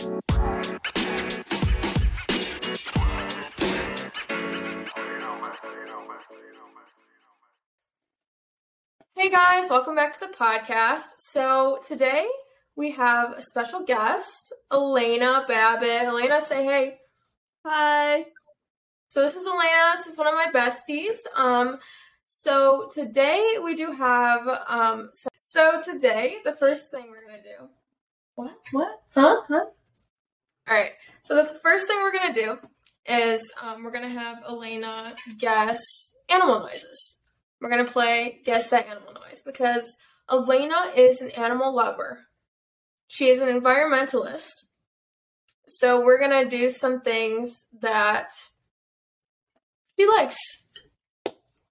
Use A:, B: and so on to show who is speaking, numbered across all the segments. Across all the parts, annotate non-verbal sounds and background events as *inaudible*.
A: Hey guys, welcome back to the podcast. So today we have a special guest, Alayna Babut. Alayna, say hey.
B: Hi.
A: So this is Alayna. This is one of my besties. Um, so today we do have um. So, so today the first thing we're gonna do. What? What? Huh? Huh? All right. So the first thing we're gonna do is um, we're gonna have Alayna guess animal noises. We're gonna play guess that animal noise because Alayna is an animal lover. She is an environmentalist. So we're gonna do some things that she likes.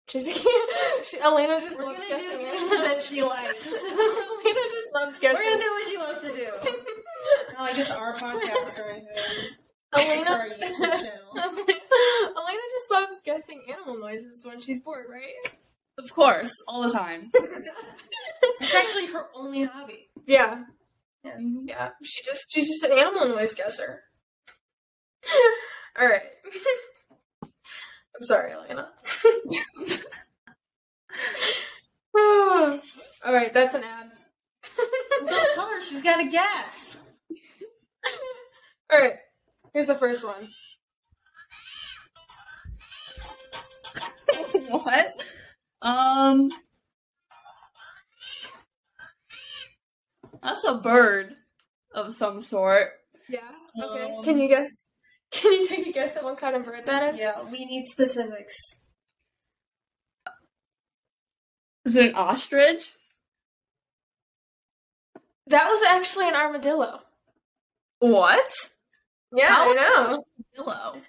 A: She's *laughs* she, Alayna just
B: We're
A: loves guessing
B: things that she likes. *laughs*
A: Alayna just loves guessing.
B: We're gonna do what she wants to do. *laughs* *laughs* Not like it's our podcast or anything. *laughs* Alayna. *laughs*
A: Alayna just loves guessing animal noises when she's bored, right?
B: Of course, all the time. It's actually her only hobby.
A: Yeah,
B: Yeah.
A: yeah. She just she's just an animal noise guesser. All right. I'm sorry, Alayna. *sighs* All right, that's an ad.
B: Don't tell her she's got to guess.
A: All right, here's the first one. *laughs*
B: what? Um. That's a bird of some sort.
A: Yeah. Okay.
B: Um,
A: Can you guess? *laughs* Can you take a guess at what kind of bird that is?
B: Yeah, we need specifics. Is it an ostrich?
A: That was actually an armadillo.
B: What?
A: Yeah,
B: How-
A: I know.
B: Pillow.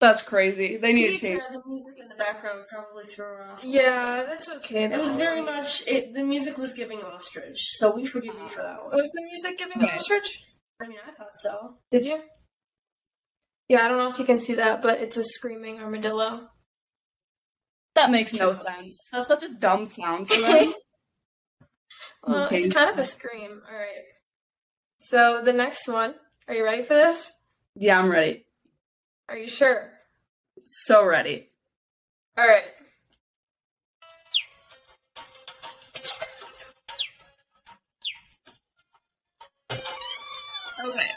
B: That's crazy. They need to
C: To
B: change.
C: fair, the music in the background probably threw her off.
A: Yeah, that's okay.
C: It was very much. It, the music was giving ostrich, so we forgive you for that one.
A: Was the music giving
B: Okay.
A: ostrich?
C: I mean, I thought so.
A: Did you? Yeah, I don't know if you can see that, but it's a screaming armadillo.
B: That makes no sense. That's such a dumb sound for *laughs* them.
A: Well,
B: Okay.
A: it's kind of a scream. All right. So the next one. Are you ready for this?
B: yeah, I'm ready.
A: Are you sure?
B: So ready.
A: All right.
B: Okay.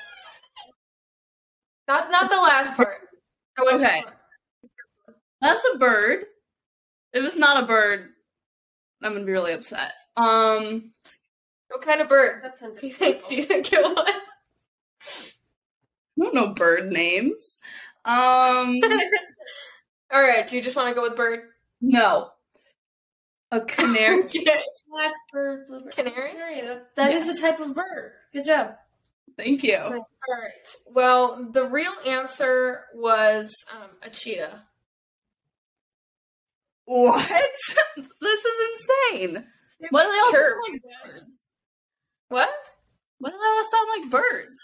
A: Not not the last part. I went too
B: Okay. That's a bird. If it's not a bird, I'm gonna be really upset. Um,
A: What kind of bird?
C: That's *laughs*
A: Do you think? Do you think it was?
B: I don't know bird names. Um, *laughs*
A: All right. Do you just want to go with bird?
B: no. A canary. *laughs*
A: Okay.
C: Blackbird, bluebird,
A: Canary?
C: Canary. That, that is
B: Yes.
C: a type of bird. Good job.
B: Thank you.
A: All right. Well, the real answer was um, a cheetah.
B: What? this is insane. What do they all
A: Sure.
B: sound like birds?
A: What?
B: What do they all sound like birds?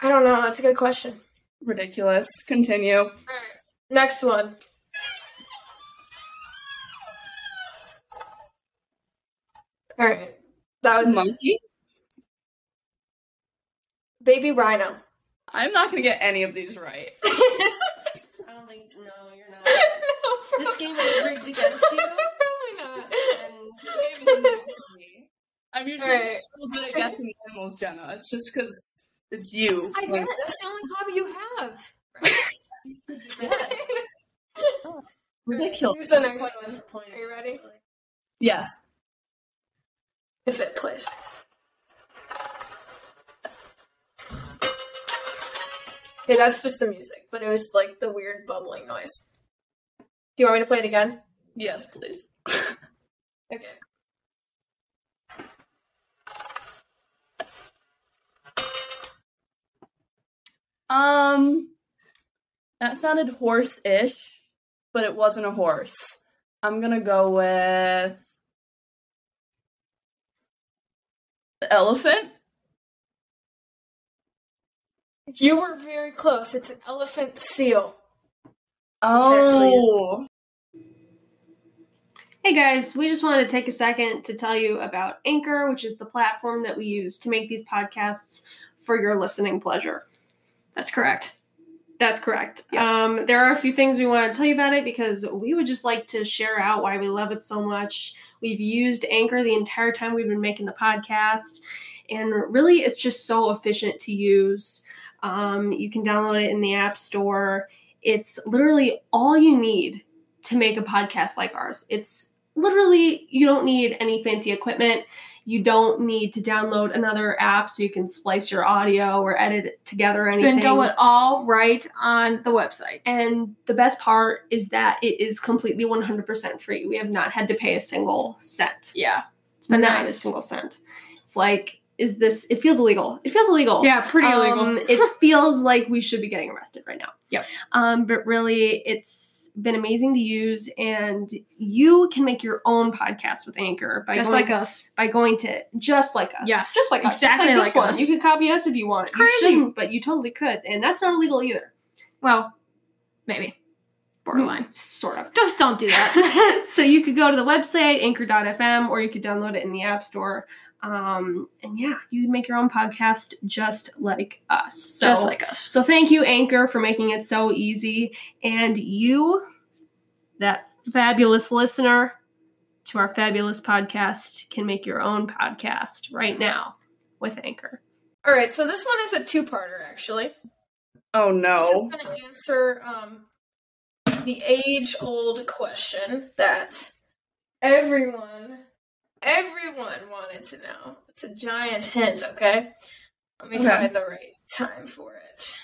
A: I don't know. That's a good question.
B: Ridiculous. Continue.
A: All right. Next one. All right. That was
B: Monkey?
A: baby rhino.
B: I'm not gonna get any of these right. *laughs*
C: I don't think. No, you're not. *laughs*
A: no,
C: This game is rigged against you.
A: Probably *laughs* not.
C: And *laughs*
B: I'm usually
A: Alright.
B: so good at guessing the animals, Jenna. It's just because it's you.
A: I
B: Like,
A: bet that's the only hobby you have. *laughs*
C: yes.
B: ridiculous.
A: Here's the next
C: Point
A: one.
C: point.
A: Are you ready?
B: Yes.
A: If it plays. Okay, that's just the music, but it was like the weird bubbling noise. Do you want me to play it again?
B: Yes, please.
A: Okay.
B: Um, that sounded horse-ish, but it wasn't a horse. I'm gonna go with the elephant.
A: You were very close. It's an elephant seal.
B: Oh,
C: Hey guys, we just wanted to take a second to tell you about Anchor, which is the platform that we use to make these podcasts for your listening pleasure.
D: That's correct.
C: That's correct. Um, there are a few things we want to tell you about it because we would just like to share out why we love it so much. We've used Anchor the entire time we've been making the podcast, and really it's just so efficient to use. Um, you can download it in the App Store. It's literally all you need to make a podcast like ours. It's literally, you don't need any fancy equipment. You don't need to download another app so you can splice your audio or edit it together or
D: You can do it all right on the website.
C: And the best part is that it is completely 100% free. We have not had to pay a single cent.
D: Yeah.
C: It's been not a single cent. It's like, is this, it feels illegal. It feels illegal.
D: Yeah, pretty illegal.
C: Um, it feels like we should be getting arrested right now. *laughs*
D: Yeah.
C: Um, but really, it's been amazing to use, and you can make your own podcast with Anchor by
D: Just
C: going,
D: like us.
C: by going to just like us.
D: Yes,
C: just like us. Just
D: exactly
C: like this
D: like
C: one.
D: us.
C: You can copy us if you want.
D: It's crazy.
C: shouldn't, but you totally could, and that's not illegal either.
D: Well, maybe. Borderline.
C: Mm, sort of.
D: Just don't do that. *laughs* *laughs*
C: so you could go to the website anchor.fm or you could download it in the app store um, and yeah you'd make your own podcast just like us so
D: Just like us.
C: so thank you anchor for making it so easy and you that fabulous listener to our fabulous podcast can make your own podcast right now with anchor
A: All right, so this one is a two-parter actually.
B: Oh
A: This is
B: no.
A: going to answer um, the age-old question that everyone, everyone wanted to know. It's a giant hint. Okay, let me
B: Okay.
A: find the right time for it.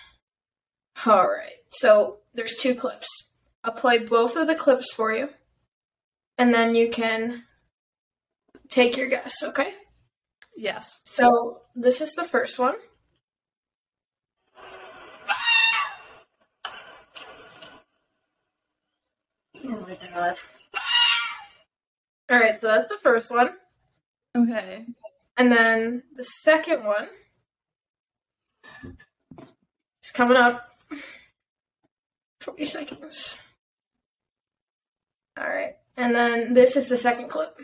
A: All right, so there's two clips. I'll play both of the clips for you, and then you can take your guess. Okay.
B: Yes.
A: So this is the first one.
D: Oh my god.
A: All right, so that's the first one.
B: Okay.
A: And then the second one is coming up. 40 seconds. All right. And then this is the second clip.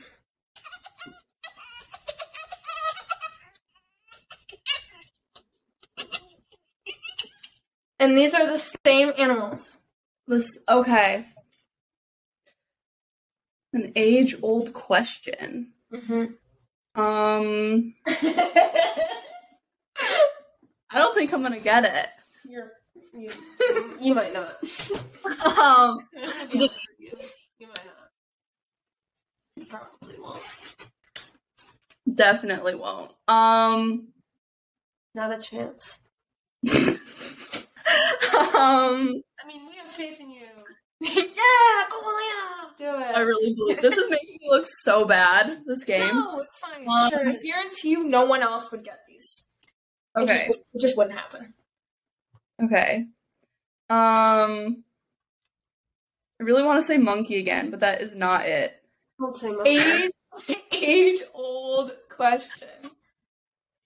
A: And these are the same animals.
B: This okay. An age old question.
A: Mm-hmm.
B: Um *laughs* I don't think I'm gonna get it.
E: You're, you, you might not.
B: Um *laughs*
E: you, you might not. You probably won't.
B: definitely won't. Um
E: Not a chance. *laughs*
B: um
E: I mean, we have faith in you. yeah, go Alayna! Do it.
B: I really believe this is making me look so bad, this game.
A: No, it's fine.
B: Um,
A: sure. I guarantee you no one else would get these. It, just,
B: Okay.
A: it just wouldn't happen.
B: Okay. Um I really want to say monkey again, but that is not it.
E: Don't say monkey.
A: Age, *laughs* age old question.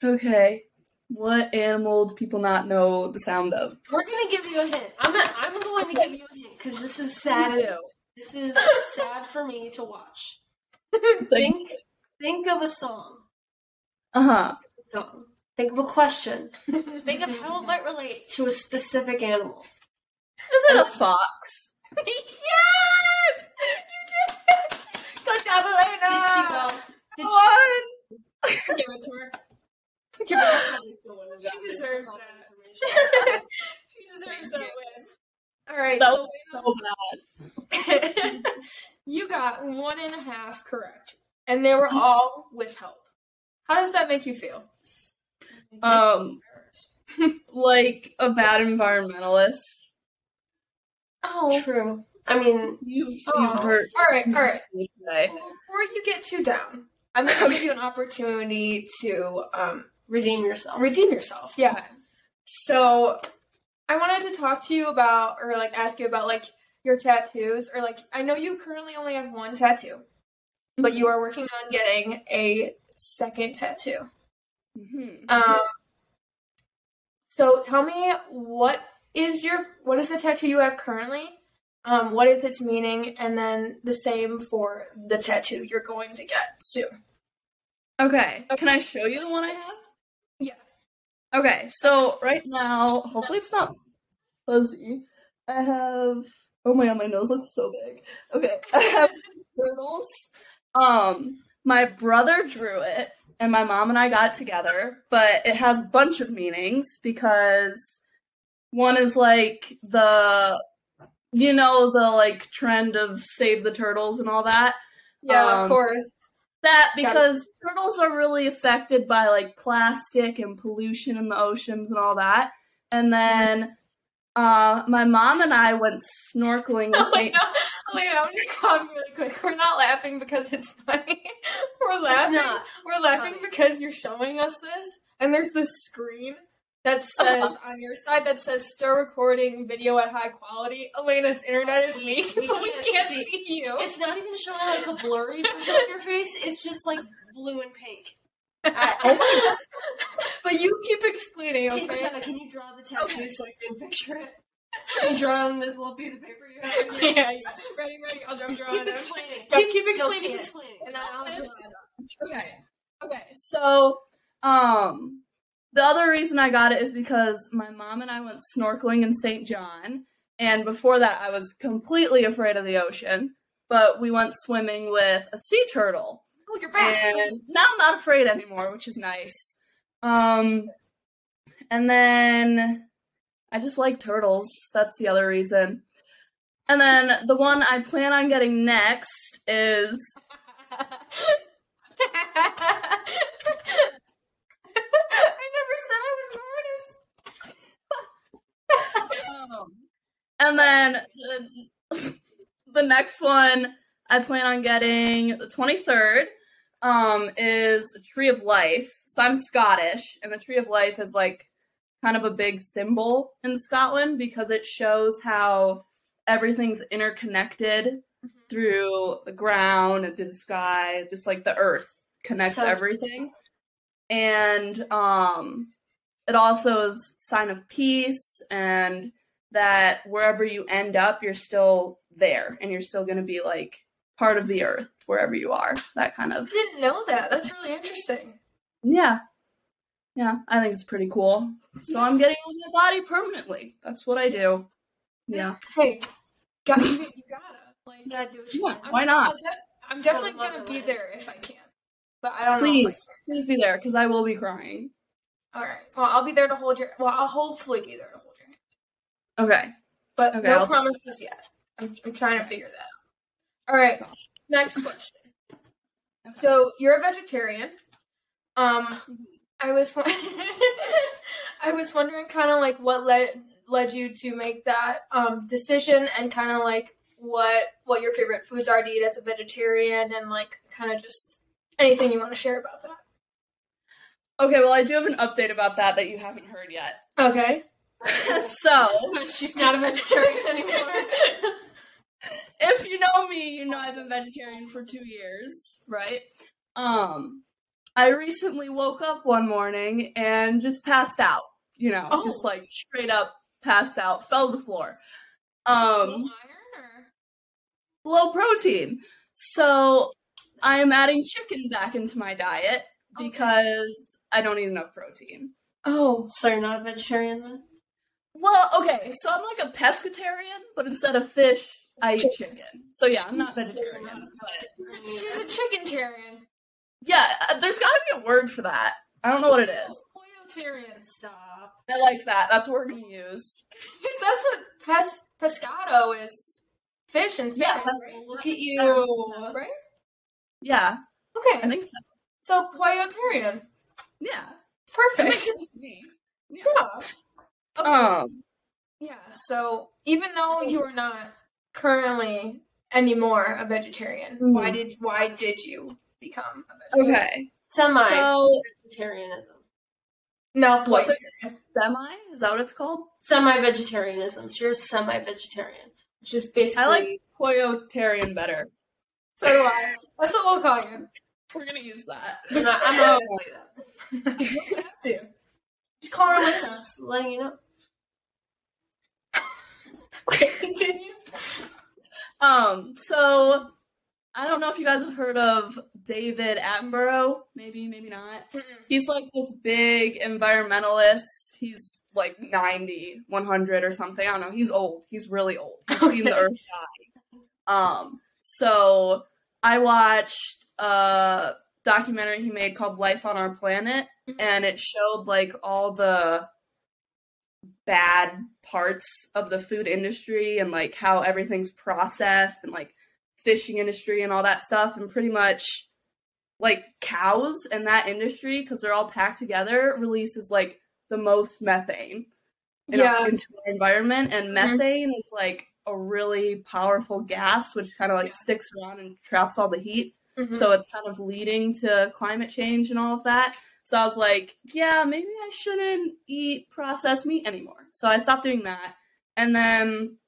B: Okay. What animal do people not know the sound of?
E: We're gonna give you a hint. I'm gonna, I'm going to give you a hint because this is sad. This is *laughs* sad for me to watch. Think, think of a song.
B: Uh-huh.
E: Song. Think of a question. Think of how it might relate to a specific animal.
B: Is it a fox? *laughs*
A: yes! You did! Good job,
E: Did she go? Did
B: What?
A: Give it to her.
E: she, give her probably still
A: She deserves that. she deserves that
B: you.
A: Win. Alright,
B: That
A: so
B: was so bad. *laughs*
A: you got one and a half correct. And they were all with help. How does that make you feel?
B: Um, like a bad environmentalist.
A: Oh.
E: True. I mean,
B: You've
A: Oh.
B: you've hurt.
A: Alright, alright.
B: today.
A: Before you get too down, I'm gonna give you an opportunity to um
E: redeem yourself.
A: redeem yourself. Yeah. So I wanted to talk to you about or like ask you about like your tattoos or like I know you currently only have one tattoo, but you are working on getting a second tattoo.
B: Mhm.
A: Um so tell me what is your what is the tattoo you have currently um, what is its meaning, and then the same for the tattoo you're going to get soon.
B: Okay. Can I show you the one I have?
A: Yeah.
B: Okay, so right now, hopefully it's not fuzzy. I have oh my god, my nose looks so big. Okay, *laughs* I have turtles. Um, my brother drew it, and my mom and I got it together, but it has a bunch of meanings because one is like the you know the like trend of save the turtles and all that.
A: Yeah,
B: Um,
A: of course.
B: That because turtles are really affected by like plastic and pollution in the oceans and all that. And then uh my mom and I went snorkeling *laughs* with
A: Oh my god! Oh my god! I'm just coughing really quick. We're not laughing because it's funny. *laughs* We're laughing. We're laughing
C: funny.
A: because you're showing us this, and there's this screen that *laughs* says on your side that says "still recording video at high quality." Alayna's internet is weak,
C: we *laughs*
A: but we
C: can't
A: can't
C: see.
A: see, you.
C: It's not even showing like a blurry version of your face. It's just like blue and pink. *laughs* I-
A: but you keep explaining,
C: Can,
A: okay?
C: Jenna, can you draw the tattoo so I can picture it? Can you draw on this little piece of paper you have?
A: yeah, yeah. Ready, ready. I'll, I'm
C: Keep
A: it.
C: explaining.
A: Keep
C: No,
A: explaining.
C: keep explaining. And I'll draw.
B: Okay. Okay. So, um, the other reason I got it is because my mom and I went snorkeling in St. John, and before that, I was completely afraid of the ocean. But we went swimming with a sea turtle,
A: Oh, you're back.
B: and now I'm not afraid anymore, which is nice. Um, and then I just like turtles. That's the other reason. And then the one I plan on getting next is
A: I never said I was an artist.
B: Um, and then the, the next one I plan on getting the 23rd um, is a Tree of Life. So I'm Scottish, and the Tree of Life is like kind of a big symbol in Scotland because it shows how everything's interconnected through the ground and through the sky, just like the earth connects
C: Sounds-
B: everything. And um it also is sign of peace and that wherever you end up you're still there and you're still going to be like part of the earth wherever you are that kind of
A: I didn't know that. That's really interesting.
B: yeah yeah i think it's pretty cool so i'm getting on my body permanently that's what i do yeah
A: Hey, got, you, you gotta. Like,
C: You gotta do what you
B: Yeah,
C: want.
B: why not
A: I'm, I'm definitely gonna be
C: motherland.
A: there if I can. But I don't know.
B: please please be there because i will be crying
A: all right. Well, I'll be there to hold your. Well, I'll hopefully be there to hold your hand.
B: Okay
A: But
B: Okay,
A: no
B: I'll-
A: promises yet. I'm, I'm trying to figure that out. All right. Next question. So you're a vegetarian. Um, I was *laughs* I was wondering kind of like what led led you to make that um decision and kind of like what what your favorite foods are to eat as a vegetarian and like kind of just anything you want to share about that.
B: okay well i do have an update about that that you haven't heard yet
A: Okay. *laughs*
B: so
C: She's not a vegetarian anymore.
B: if you know me, you know I've been vegetarian for two years, right? Um, I recently woke up one morning and just passed out. You know,
A: Oh.
B: just like straight up passed out, fell to the floor.
A: Low
B: Um, low protein. So I am adding chicken back into my diet
A: Okay.
B: because I don't eat enough protein.
A: oh
C: So you're not a vegetarian then?
B: Well, okay, so I'm like a pescatarian, but instead of fish, I eat chicken. So yeah, I'm not vegetarian. but-
A: she's a chicken tarian.
B: Yeah, uh, there's got to be a word for that. I don't know what it is.
A: Pollotarian.
C: Stop.
B: I like that. That's what we're gonna use. *laughs*
A: That's what pes- pescado is. Fish and
B: Yeah,
A: Spanish,
B: pes-
A: right?
C: Look at you.
A: Right?
B: Yeah,
A: Okay.
B: I think so.
A: So Pollotarian.
B: Yeah, that
A: Perfect.
B: makes sense to me. *laughs* Yeah.
A: Yeah. Okay.
B: Um.
A: yeah. So even though you are not currently anymore a vegetarian, why did why did you become a vegetarian?
B: Okay.
C: Semi
B: So
C: vegetarianism.
A: No,
B: what's
A: poison.
B: it? Semi? Is that what it's called?
C: Semi vegetarianism. So you're semi vegetarian. Which is basically
B: I like Pollotarian better.
A: So do I. That's what we'll call you.
B: We're gonna use that.
C: I'm not, I'm not gonna do that. *laughs*
A: you have to. Just call her Alayna.
C: Just letting you know. *laughs*
A: Continue.
B: um, so I don't know if you guys have heard of David Attenborough. Maybe, maybe not. He's like this big environmentalist. He's like 90, 100 or something. I don't know. He's old. He's really old. He's seen the earth die. Um, so I watched a documentary he made called Life on Our Planet,
A: Mhm.
B: and it showed like all the bad parts of the food industry and like how everything's processed and like fishing industry and all that stuff and pretty much like cows and that industry because they're all packed together releases like the most methane in
A: Yeah.
B: into the environment and
A: Mhm.
B: methane is like a really powerful gas which kind of like sticks around and traps all the heat
A: Mhm.
B: so it's kind of leading to climate change and all of that. So I was like, yeah, maybe I shouldn't eat processed meat anymore. So I stopped doing that. And then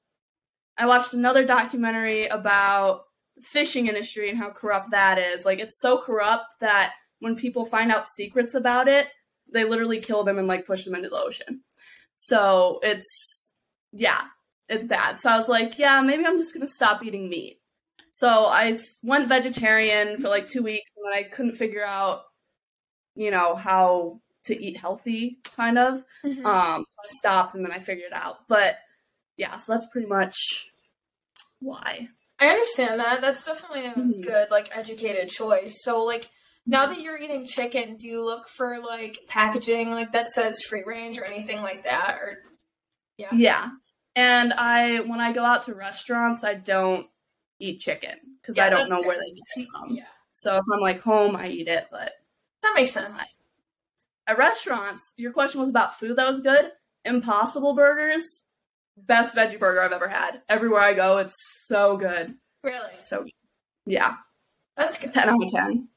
B: I watched another documentary about fishing industry and how corrupt that is. Like it's so corrupt that when people find out secrets about it, they literally kill them and like push them into the ocean. So it's yeah, it's bad. So I was like, yeah, maybe I'm just going to stop eating meat. So I went vegetarian for like two weeks, and then I couldn't figure out, you know, how to eat healthy, kind of.
A: Mhm.
B: Um, so I stopped, and then I figured it out. But yeah, so that's pretty much why.
A: I understand that. That's definitely a
B: Mhm.
A: good, like, educated choice. So, like, now that you're eating chicken, do you look for like packaging like that says free range or anything like that? Or
B: Yeah, yeah. and I when I go out to restaurants, I don't eat chicken because
A: Yeah,
B: I don't know
A: fair.
B: where they get it from.
A: yeah,
B: So if I'm like home, I eat it, but
A: that makes sense.
B: at restaurants, your question was about food that was good. Impossible Burgers, best veggie burger I've ever had. Everywhere I go, it's so good.
A: Really,
B: So, yeah,
A: that's good.
B: 10 out of 10.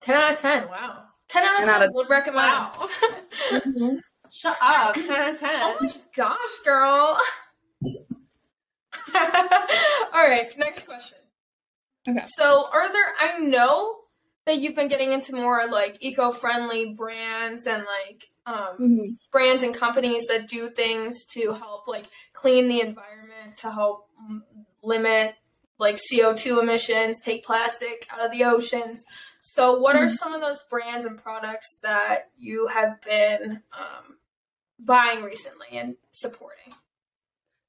A: Ten out of ten. Wow. Ten out of
B: 10
A: ten
B: out of-
A: would recommend.
C: Wow. *laughs* Mm-hmm. Shut up. 10 out of 10.
A: oh my gosh, girl. *laughs* All right, next question.
B: Okay.
A: So, are there? I know that you've been getting into more like eco-friendly brands and like um,
B: Mhm.
A: brands and companies that do things to help like clean the environment, to help mm, limit like CO2 emissions, take plastic out of the oceans. So, what are some of those brands and products that you have been um, buying recently and supporting?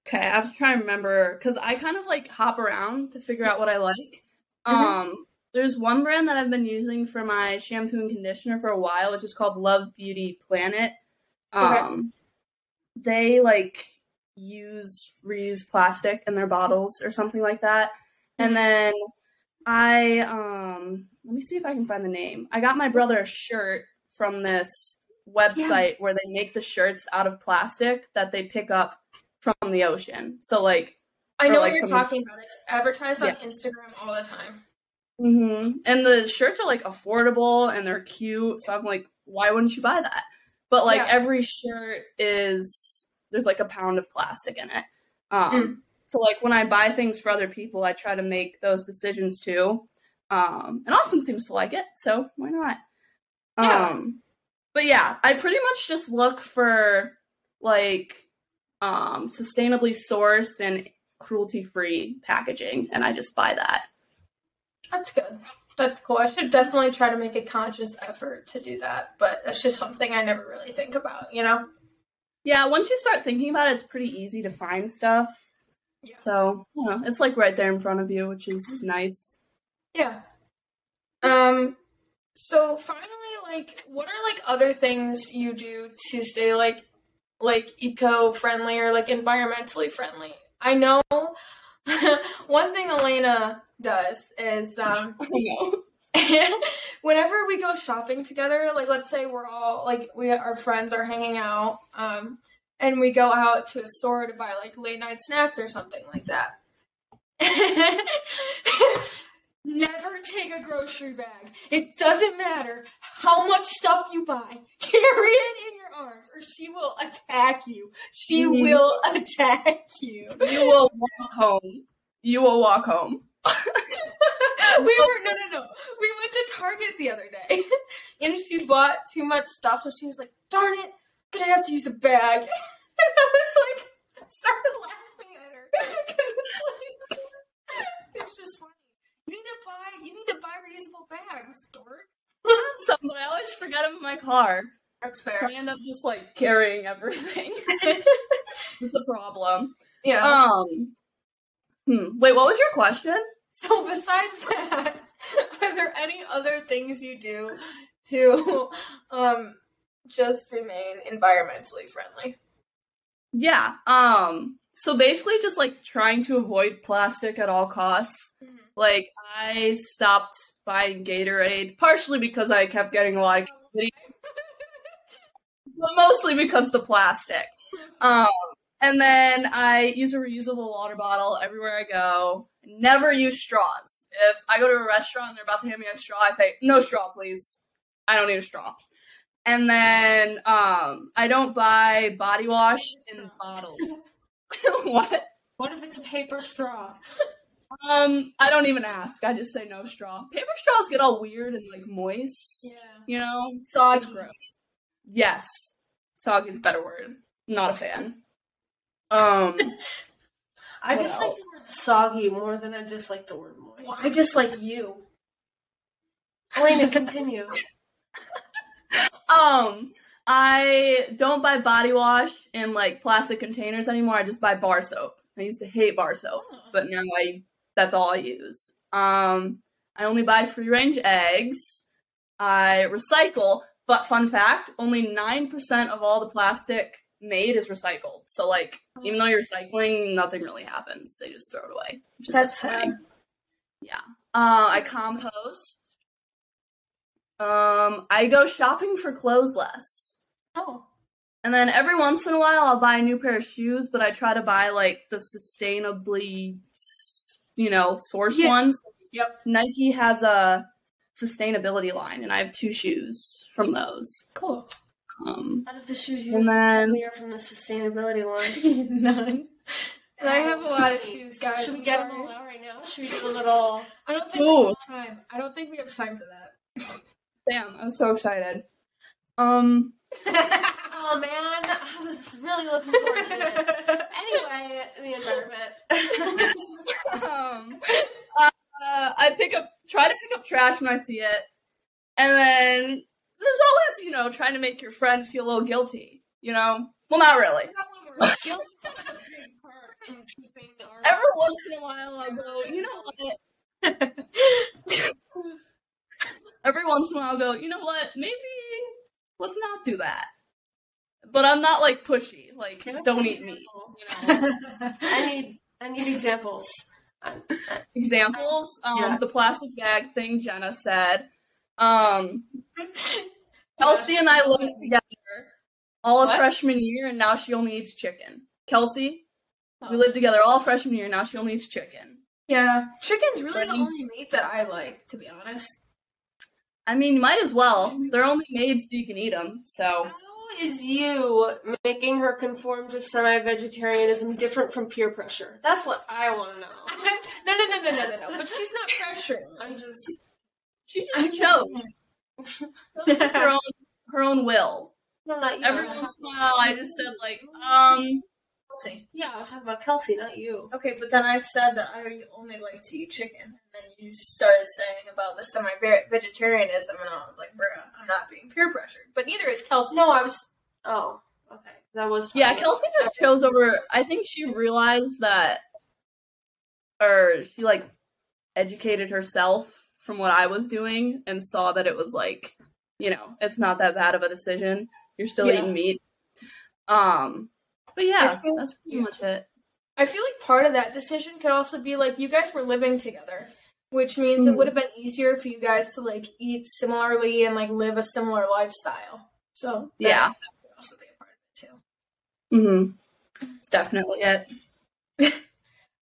B: Okay, I have to try and remember because I kind of like hop around to figure out what I like.
A: Mhm.
B: Um, there's one brand that I've been using for my shampoo and conditioner for a while, which is called Love Beauty Planet.
A: Okay.
B: Um, they like use reuse plastic in their bottles or something like that. And then I um let me see if I can find the name. I got my brother a shirt from this website where they make the shirts out of plastic that they pick up from the ocean. So like
A: I know
B: like,
A: what you're
B: from the-
A: talking about. It's advertised on
B: Yeah.
A: Instagram all the time.
B: Hmm And the shirts are like affordable and they're cute. So I'm like, why wouldn't you buy that? But like
A: Yeah.
B: every shirt is there's like a pound of plastic in it. Um
A: Mm.
B: so like when I buy things for other people, I try to make those decisions too. Um and Austin seems to like it, so why not?
A: Yeah.
B: Um but yeah, I pretty much just look for like um sustainably sourced and cruelty free packaging and I just buy that.
A: That's good. That's cool. I should definitely try to make a conscious effort to do that, but that's just something I never really think about, you know?
B: Yeah, once you start thinking about it, it's pretty easy to find stuff.
A: Yeah.
B: So, you know, it's like right there in front of you, which is nice.
A: Yeah. Um so finally like what are like other things you do to stay like like eco-friendly or like environmentally friendly? I know *laughs* one thing Elena does is um *laughs* *laughs* whenever we go shopping together, like let's say we're all like we our friends are hanging out, um, and we go out to a store to buy like late night snacks or something like that. Never take a grocery bag. It doesn't matter how much stuff you buy. *laughs* Carry it in your arms, or she will attack you. She
B: Mhm.
A: will *laughs* attack you.
B: You will walk home. You will walk home. *laughs*
A: we were no no no. We went to Target the other day, and she bought too much stuff, so she was like, "Darn it, gonna have to use a bag." And I was like, started laughing at her because it's like was just funny. You need to buy. You need to buy reusable bags, dork. *laughs*
B: Some, but I always forget them in my car.
A: That's fair.
B: So I end up just like carrying everything. *laughs* it's a problem.
A: yeah.
B: Um. Hmm. Wait, what was your question?
A: So besides that, *laughs* are there any other things you do to um just remain environmentally friendly?
B: Yeah. Um. So basically, just like trying to avoid plastic at all costs.
A: Mhm.
B: Like I stopped buying Gatorade partially because I kept getting a lot of videos, *laughs* but mostly because of the plastic. Um. And then I use a reusable water bottle everywhere I go. Never use straws. If I go to a restaurant and they're about to hand me a straw, I say, "No straw, please. I don't need a straw." And then um, I don't buy body wash in bottles. *laughs* *laughs* what?
C: What if it's a paper straw?
B: Um, I don't even ask. I just say no straw. Paper straws get all weird and like moist. Yeah. You know,
A: Soggy.
B: it's gross. Yes, soggy is a better word. Not a fan. Um, *laughs*
C: I dislike
B: else?
C: the word soggy more than I dislike the word moist.
A: Well, I dislike you.
C: Alayna, continue. *laughs*
B: um, I don't buy body wash in like plastic containers anymore. I just buy bar soap. I used to hate bar soap, but now I that's all I use. Um, I only buy free range eggs. I recycle, but fun fact, only 9% of all the plastic made is recycled. So like even though you're recycling, nothing really happens. They just throw it away.
A: That's sad.
B: Yeah. Uh, I compost. Um, I go shopping for clothes less.
A: Oh.
B: And then every once in a while, I'll buy a new pair of shoes, but I try to buy like the sustainably, you know, sourced
A: Yeah.
B: ones.
A: Yep.
B: Nike has a sustainability line, and I have two shoes from those.
A: Cool.
B: Um,
C: Out of the shoes you
B: and then
C: we are from the sustainability line. *laughs*
A: None. And I have a lot of shoes, guys.
C: Should we
A: I'm
C: get them all out right now? Should we do a little?
A: I don't think
B: Ooh.
A: we have time. I don't think we have time for that.
B: damn, I'm so excited. Um, *laughs*
C: oh man, I was really looking forward to it. *laughs* Anyway, the environment.
B: um, uh, I pick up, try to pick up trash when I see it, and then there's always, you know, trying to make your friend feel a little guilty. You know, well, not really.
C: Guilt is a big part in keeping our.
B: Every once in a while, I go, you know what? *laughs* Every once in a while, I'll go, you know what? Maybe let's not do that. But I'm not like pushy. Like, don't eat
C: me.
B: You know? *laughs*
C: I need I need examples.
B: Examples. Um,
A: Yeah.
B: the plastic bag thing Jenna said. Um, Kelsey and I lived together all of
A: What?
B: freshman year, and now she only eats chicken. Kelsey, we
A: Oh.
B: lived together all freshman year. Now she only eats chicken.
A: Yeah, chicken's really the only meat that I like, to be honest.
B: I mean, you might as well. They're only made so you can eat them. So
C: is you making her conform to semi-vegetarianism different from peer pressure? That's what I want to know. *laughs*
A: no, no, no, no, no, no, no. But she's not pressuring.
C: I'm just
B: she just *laughs* chose her own her own will.
C: no, not you.
B: Every once in a while, I just said like, um,
A: Kelsey.
C: Yeah, I was talking about Kelsey, not you.
A: Okay, but then I said that I only like to eat chicken, and then you started saying about the semi-vegetarianism, and I was like, "Bruh, I'm not being peer pressured." But neither is Kelsey.
C: No, I was. Oh, okay. That was.
B: yeah, Kelsey just chose over. I think she realized that, or she like educated herself from what I was doing and saw that it was like, you know, it's not that bad of a decision. You're still
A: Yeah.
B: eating meat. Um, but yeah,
A: feel-
B: that's pretty much it.
A: I feel like part of that decision could also be like you guys were living together, which means it
B: Mhm.
A: would have been easier for you guys to like eat similarly and like live a similar lifestyle. So that
B: Yeah.
A: could also be a part of it too.
B: Mm-hmm. It's definitely it. *laughs*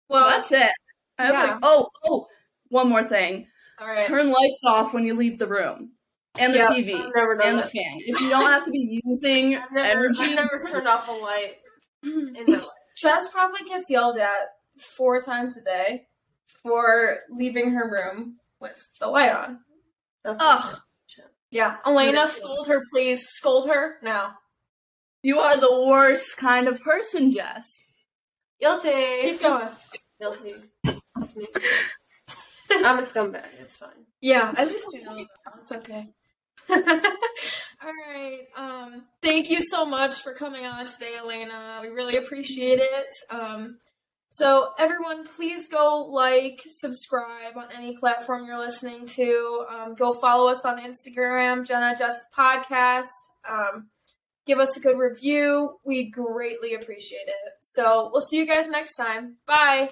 A: Well,
B: that's it. I
A: yeah.
B: like, oh, oh, one more thing.
A: all right.
B: Turn lights off when you leave the room, and the
A: Yeah,
B: TV,
C: I've never done
B: and the fan. If you don't have to be using *laughs*
C: I've never,
B: energy,
C: I've never turned off a light Mm-hmm. in my life.
A: Jess probably gets yelled at four times a day for leaving her room with the light on.
C: That's
B: Ugh.
A: Yeah, Alayna,
C: Yeah.
A: scold her, please. Scold her now.
B: you are the worst kind of person, Jess.
C: Guilty.
A: Keep going.
C: Guilty. That's me. I'm a scumbag. It's fine.
A: Yeah, at least you know. It's okay. *laughs* All right. Um, thank you so much for coming on today, Alayna. We really appreciate it. Um, so everyone, please go like, subscribe on any platform you're listening to. Um, go follow us on Instagram, Jenna Just Podcast. Um, give us a good review. We greatly appreciate it. So we'll see you guys next time. Bye.